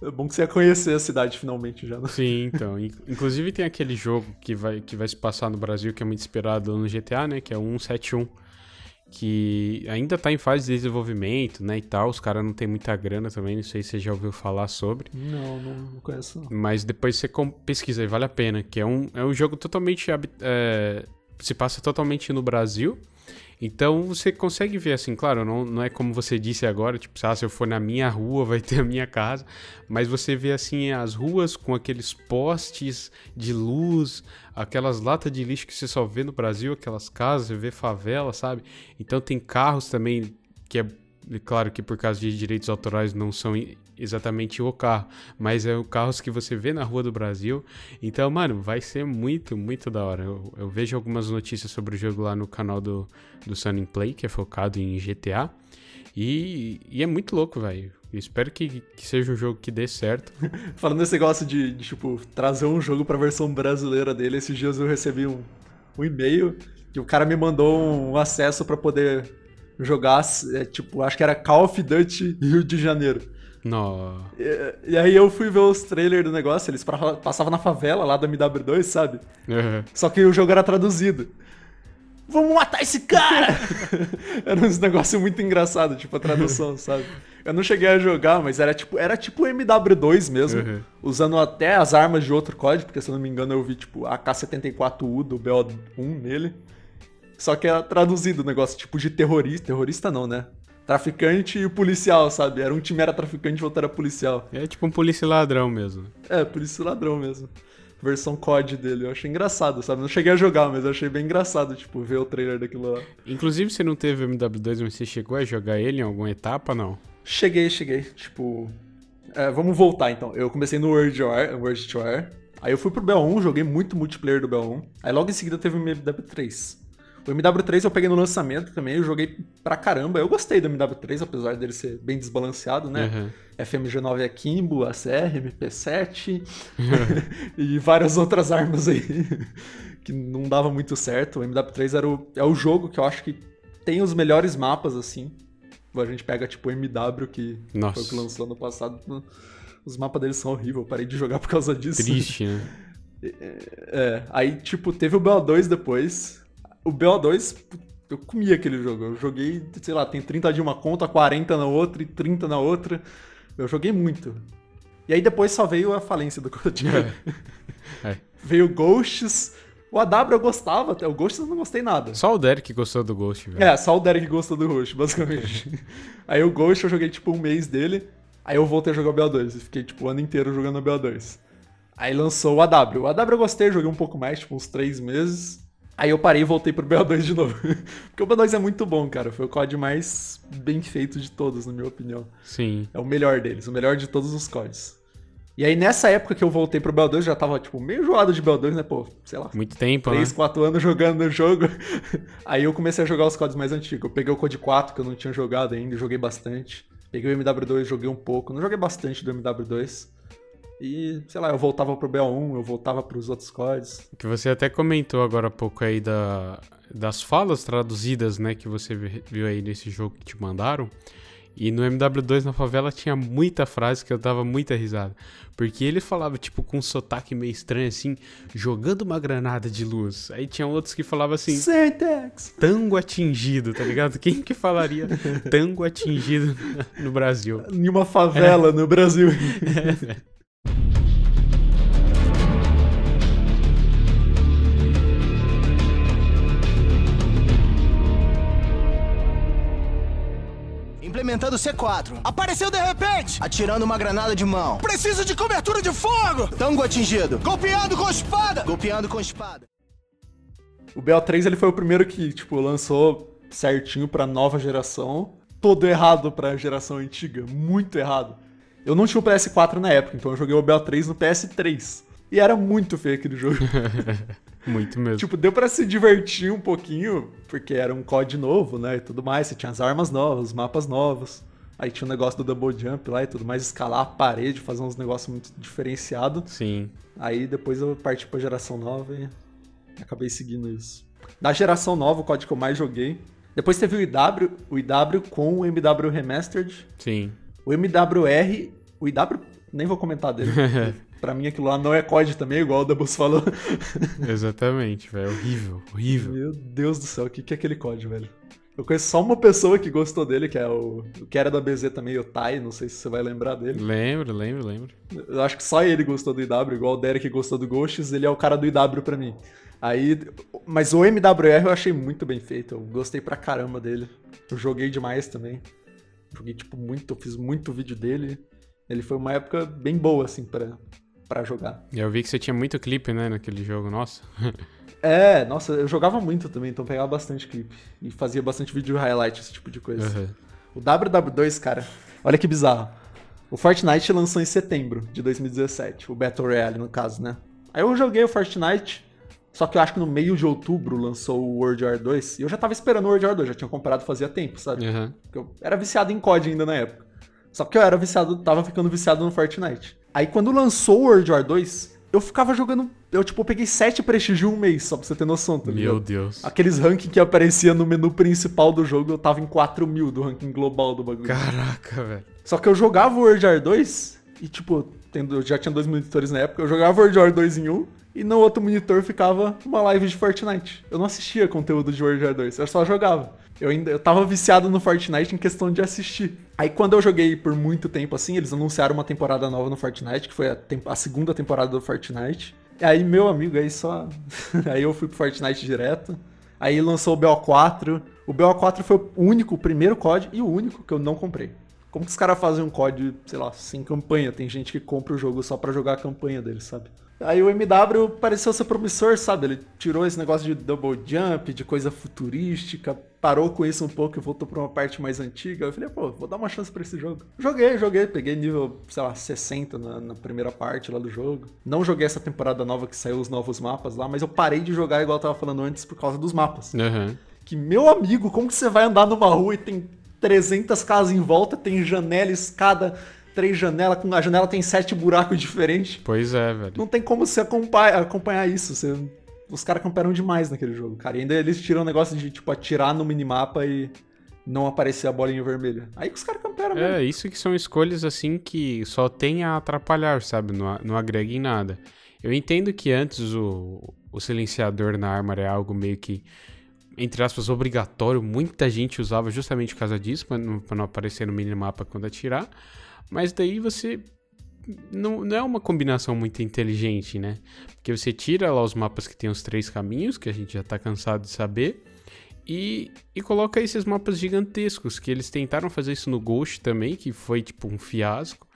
É bom que você ia conhecer a cidade finalmente já. Né? Sim, então. Inclusive tem aquele jogo que vai, que vai se passar no Brasil, que é muito esperado no GTA, né? Que é o 171. Que ainda tá em fase de desenvolvimento, né? E tal. Os caras não tem muita grana também. Não sei se você já ouviu falar sobre. Não, não conheço. Não. Mas depois você pesquisa e vale a pena. Que é um, é um jogo totalmente. É, se passa totalmente no Brasil. Então você consegue ver assim, claro, não, não é como você disse agora, tipo, ah, se eu for na minha rua vai ter a minha casa, mas você vê assim as ruas com aqueles postes de luz, aquelas latas de lixo que você só vê no Brasil, aquelas casas, você vê favela, sabe? Então tem carros também que é claro que por causa de direitos autorais não são exatamente o carro, mas é o carros que você vê na rua do Brasil. Então, mano, vai ser muito, muito da hora. Eu, eu vejo algumas notícias sobre o jogo lá no canal do, do Sunning Play, que é focado em GTA. E, e é muito louco, velho. Espero que, que, seja um jogo que dê certo. Falando nesse negócio de, de, tipo, trazer um jogo pra versão brasileira dele, esses dias eu recebi um, um e-mail que o cara me mandou um acesso para poder jogar, é, tipo, acho que era Call of Duty Rio de Janeiro. Não. E, e, aí eu fui ver os trailers do negócio, eles passavam na favela lá da MW2, sabe? Uhum. Só que o jogo era traduzido. Vamos matar esse cara! era um negócio muito engraçado, tipo, a tradução, sabe? Eu não cheguei a jogar, mas era tipo, era tipo MW2 mesmo, uhum. usando até as armas de outro código, porque se eu não me engano eu vi tipo a K74U do BO1 nele. Só que era traduzido o negócio, tipo de terrorista, terrorista não, né? Traficante e o policial, sabe? Era um time era traficante e outro era policial. É tipo um polícia ladrão mesmo. É, polícia ladrão mesmo. Versão COD dele. Eu achei engraçado, sabe? Não cheguei a jogar, mas eu achei bem engraçado, tipo, ver o trailer daquilo lá. Inclusive, você não teve MW2, mas você chegou a jogar ele em alguma etapa, não? Cheguei, cheguei. Tipo. É, vamos voltar então. Eu comecei no World War, World War. Aí eu fui pro BO1, joguei muito multiplayer do BO1. Aí logo em seguida teve o MW3. O MW3 eu peguei no lançamento também, eu joguei pra caramba. Eu gostei do MW3, apesar dele ser bem desbalanceado, né? Uhum. FMG9 Akimbo, ACR, MP7 e várias outras armas aí que não dava muito certo. O MW3 era o, é o jogo que eu acho que tem os melhores mapas, assim. A gente pega tipo o MW, que Nossa. foi o que lançou no passado. Os mapas deles são horríveis, eu parei de jogar por causa disso. Triste, né? É, é, aí, tipo, teve o BO2 depois, o BO2, eu comi aquele jogo. Eu joguei, sei lá, tem 30 de uma conta, 40 na outra e 30 na outra. Eu joguei muito. E aí depois só veio a falência do Code. É. é. Veio Ghosts. O AW eu gostava até, o Ghosts eu não gostei nada. Só o Derek gostou do Ghost, velho. É, só o Derek gostou do Ghost, basicamente. aí o Ghost eu joguei tipo um mês dele, aí eu voltei a jogar o BO2. E fiquei tipo o ano inteiro jogando o BO2. Aí lançou o AW. O AW eu gostei, joguei um pouco mais, tipo uns três meses. Aí eu parei e voltei pro BO2 de novo. Porque o BO2 é muito bom, cara. Foi o COD mais bem feito de todos, na minha opinião. Sim. É o melhor deles, o melhor de todos os CODs. E aí, nessa época que eu voltei pro BO2, já tava, tipo, meio joado de BO2, né? Pô, sei lá. Muito tempo, 3, né? 4 anos jogando no jogo. aí eu comecei a jogar os CODs mais antigos. Eu peguei o COD 4, que eu não tinha jogado ainda, joguei bastante. Peguei o MW2, joguei um pouco. Não joguei bastante do MW2. E, sei lá, eu voltava pro BO1, eu voltava pros outros códigos. Que você até comentou agora há pouco aí da, das falas traduzidas, né, que você viu aí nesse jogo que te mandaram. E no MW2 na favela tinha muita frase que eu dava muita risada. Porque ele falava, tipo, com um sotaque meio estranho, assim, jogando uma granada de luz. Aí tinha outros que falavam assim. Sentex! Tango atingido, tá ligado? Quem que falaria tango atingido no Brasil? Em uma favela é. no Brasil. É. implementando C4. Apareceu de repente! Atirando uma granada de mão. Preciso de cobertura de fogo! Tango atingido. Golpeando com espada! Golpeando com espada. O BO3 ele foi o primeiro que, tipo, lançou certinho pra nova geração. Todo errado pra geração antiga. Muito errado. Eu não tinha o PS4 na época, então eu joguei o BO3 no PS3. E era muito feio aquele jogo. muito mesmo. Tipo, deu para se divertir um pouquinho, porque era um COD novo, né? E tudo mais. Você tinha as armas novas, os mapas novos. Aí tinha o negócio do double jump lá e tudo mais, escalar a parede, fazer uns negócios muito diferenciados. Sim. Aí depois eu parti pra geração nova e acabei seguindo isso. Da geração nova, o código que eu mais joguei. Depois teve o IW, o IW com o MW Remastered. Sim. O MWR, o IW, nem vou comentar dele. Pra mim aquilo lá não é COD também, igual o Dubus falou. Exatamente, velho. Horrível, horrível. Meu Deus do céu, o que, que é aquele COD, velho? Eu conheço só uma pessoa que gostou dele, que é o, que era da BZ também, o Tai, não sei se você vai lembrar dele. Lembro, lembro, lembro. Eu acho que só ele gostou do IW, igual o Derek gostou do Ghosts, ele é o cara do IW pra mim. Aí, mas o MWR eu achei muito bem feito, eu gostei pra caramba dele. Eu joguei demais também. Joguei, tipo, muito, fiz muito vídeo dele. Ele foi uma época bem boa, assim, pra, para jogar. Eu vi que você tinha muito clipe, né, naquele jogo, nossa. é, nossa, eu jogava muito também, então pegava bastante clipe. E fazia bastante vídeo highlight, esse tipo de coisa. Uhum. O WW2, cara, olha que bizarro. O Fortnite lançou em setembro de 2017, o Battle Royale no caso, né? Aí eu joguei o Fortnite, só que eu acho que no meio de outubro lançou o World War 2, e eu já tava esperando o World War 2, já tinha comprado fazia tempo, sabe? Uhum. Porque eu era viciado em COD ainda na época. Só que eu era viciado, tava ficando viciado no Fortnite. Aí quando lançou o World War 2, eu ficava jogando. Eu, tipo, peguei 7 prestígio em um mês, só pra você ter noção, tá ligado? Meu Deus. Aqueles ranking que aparecia no menu principal do jogo, eu tava em 4 mil do ranking global do bagulho. Caraca, velho. Só que eu jogava o World War 2 e, tipo, tendo, eu já tinha dois monitores na época, eu jogava World War 2 em um e no outro monitor ficava uma live de Fortnite. Eu não assistia conteúdo de World War 2, eu só jogava. Eu ainda eu tava viciado no Fortnite em questão de assistir. Aí quando eu joguei por muito tempo assim, eles anunciaram uma temporada nova no Fortnite, que foi a, a segunda temporada do Fortnite. Aí, meu amigo, aí só. aí eu fui pro Fortnite direto. Aí lançou o BO4. O BO4 foi o único, o primeiro COD e o único que eu não comprei. Como que os caras fazem um COD, sei lá, sem campanha? Tem gente que compra o jogo só pra jogar a campanha dele, sabe? Aí o MW pareceu ser promissor, sabe? Ele tirou esse negócio de double jump, de coisa futurística, parou com isso um pouco e voltou pra uma parte mais antiga. Eu falei, pô, vou dar uma chance pra esse jogo. Joguei, joguei, peguei nível, sei lá, 60 na, na primeira parte lá do jogo. Não joguei essa temporada nova que saiu os novos mapas lá, mas eu parei de jogar igual eu tava falando antes por causa dos mapas. Aham. Que, meu amigo, como que você vai andar numa rua e tem 300 casas em volta, tem janela, escada, três janelas, com a janela tem sete buracos diferentes. Pois é, velho. Não tem como você acompanhar, acompanhar isso. você- os caras camperam demais naquele jogo, cara. E ainda eles tiram o negócio de, tipo, atirar no minimapa e não aparecer a bolinha vermelha. Aí que os caras camperam mesmo. É, isso que são escolhas assim que só tem a atrapalhar, sabe? Não, não agrega em nada. Eu entendo que antes o, o silenciador na arma era algo meio que, entre aspas, obrigatório. Muita gente usava justamente por causa disso, pra não, pra não aparecer no minimapa quando atirar. Mas daí você. Não, não é uma combinação muito inteligente, né? Porque você tira lá os mapas que tem os três caminhos, que a gente já tá cansado de saber. E, e coloca esses mapas gigantescos, que eles tentaram fazer isso no Ghost também, que foi tipo um fiasco.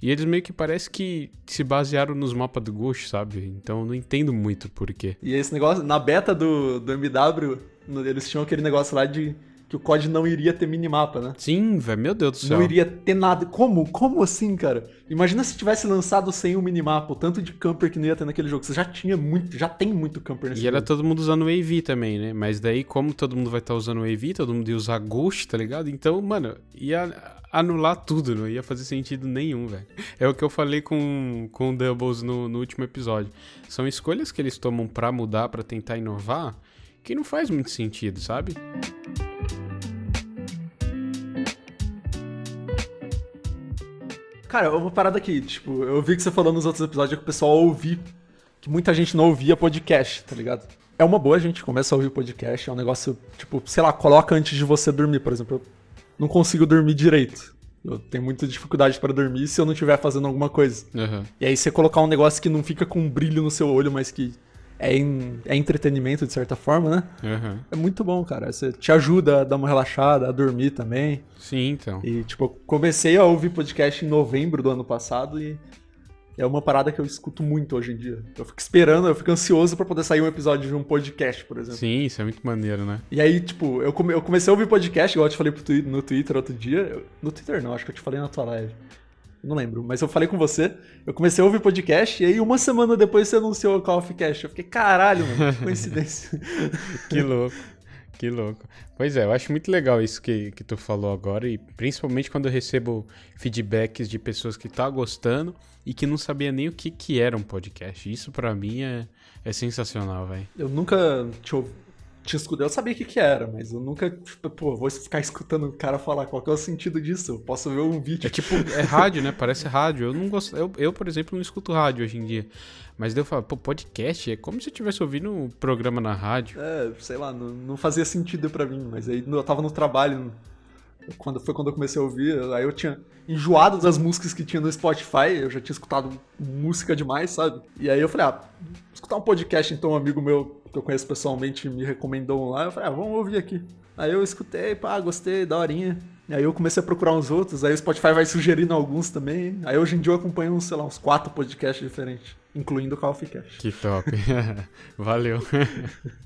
E eles meio que parece que se basearam nos mapas do Ghost, sabe? Então não entendo muito por quê. E esse negócio, na beta do, do MW, eles tinham aquele negócio lá de que o COD não iria ter minimapa, né? Sim, velho, meu Deus do céu. Não iria ter nada. Como? Como assim, cara? Imagina se tivesse lançado sem o minimapa, o tanto de camper que não ia ter naquele jogo. Você já tinha muito, já tem muito camper nesse E era jogo. todo mundo usando o AV também, né? Mas daí, como todo mundo vai estar usando o AV, todo mundo ia usar Ghost, tá ligado? Então, mano, ia anular tudo, não ia fazer sentido nenhum, velho. É o que eu falei com, com o Doubles no, no último episódio. São escolhas que eles tomam pra mudar, pra tentar inovar, que não faz muito sentido, sabe? Cara, uma parada aqui, tipo, eu vi que você falou nos outros episódios que o pessoal ouvir, que muita gente não ouvia podcast, tá ligado? É uma boa, a gente começa a ouvir podcast, é um negócio, tipo, sei lá, coloca antes de você dormir, por exemplo. Eu não consigo dormir direito. Eu tenho muita dificuldade para dormir se eu não estiver fazendo alguma coisa. Aham. E aí você colocar um negócio que não fica com um brilho no seu olho, mas que é, em- é entretenimento de certa forma, né? Aham. É muito bom, cara. Você te ajuda a dar uma relaxada, a dormir também. Sim, então. E, tipo, eu comecei a ouvir podcast em novembro do ano passado e é uma parada que eu escuto muito hoje em dia. Eu fico esperando, eu fico ansioso pra poder sair um episódio de um podcast, por exemplo. Sim, isso é muito maneiro, né? E aí, tipo, eu, come- eu comecei a ouvir podcast, igual eu te falei no Twitter outro dia. Eu- no Twitter não, acho que eu te falei na tua live. Não lembro, mas eu falei com você. Eu comecei a ouvir podcast e aí uma semana depois você anunciou o Call of Cast. Eu fiquei, caralho, mano, que coincidência. Que louco. Que louco. Pois é, eu acho muito legal isso que, que tu falou agora, e principalmente quando eu recebo feedbacks de pessoas que tá gostando e que não sabia nem o que, que era um podcast. Isso pra mim é, é sensacional, velho. Eu nunca tinha, ouv- tinha escutado, eu sabia o que, que era, mas eu nunca, tipo, pô, vou ficar escutando o cara falar qual que é o sentido disso. Eu posso ver um vídeo. É tipo, é rádio, né? Parece rádio. Eu não gosto. Eu, eu, por exemplo, não escuto rádio hoje em dia. Mas daí eu falo, pô, podcast é como se eu estivesse ouvindo um programa na rádio. É, sei lá, não, não fazia sentido pra mim, mas aí eu tava no trabalho, quando foi quando eu comecei a ouvir, aí eu tinha enjoado das músicas que tinha no Spotify, eu já tinha escutado música demais, sabe? E aí eu falei, ah, escutar um podcast, então um amigo meu que eu conheço pessoalmente me recomendou um lá, eu falei, ah, vamos ouvir aqui. Aí eu escutei, pá, gostei, daorinha. E aí eu comecei a procurar uns outros, aí o Spotify vai sugerindo alguns também. Aí hoje em dia eu acompanho, uns, sei lá, uns quatro podcasts diferentes, incluindo o of Cast. Que top. Valeu.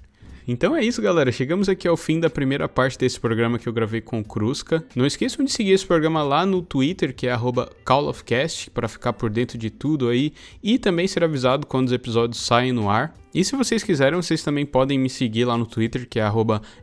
Então é isso, galera. Chegamos aqui ao fim da primeira parte desse programa que eu gravei com o Crusca. Não esqueçam de seguir esse programa lá no Twitter, que é @callofcast, para ficar por dentro de tudo aí e também ser avisado quando os episódios saem no ar. E se vocês quiserem, vocês também podem me seguir lá no Twitter, que é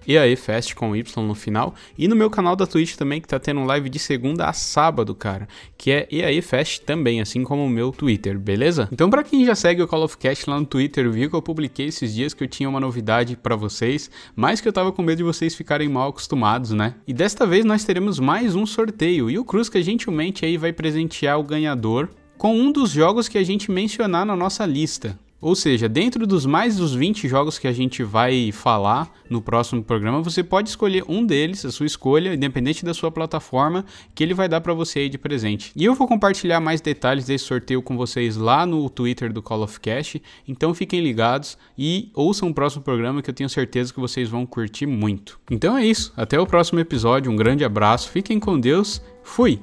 EAEFest com Y no final. E no meu canal da Twitch também, que tá tendo live de segunda a sábado, cara. Que é EAEFest também, assim como o meu Twitter, beleza? Então, para quem já segue o Call of Cast lá no Twitter, viu que eu publiquei esses dias que eu tinha uma novidade para vocês, mas que eu tava com medo de vocês ficarem mal acostumados, né? E desta vez nós teremos mais um sorteio. E o Cruz que gentilmente aí vai presentear o ganhador com um dos jogos que a gente mencionar na nossa lista. Ou seja, dentro dos mais dos 20 jogos que a gente vai falar no próximo programa, você pode escolher um deles, a sua escolha, independente da sua plataforma, que ele vai dar para você aí de presente. E eu vou compartilhar mais detalhes desse sorteio com vocês lá no Twitter do Call of Cash, então fiquem ligados e ouçam o próximo programa que eu tenho certeza que vocês vão curtir muito. Então é isso, até o próximo episódio, um grande abraço, fiquem com Deus, fui!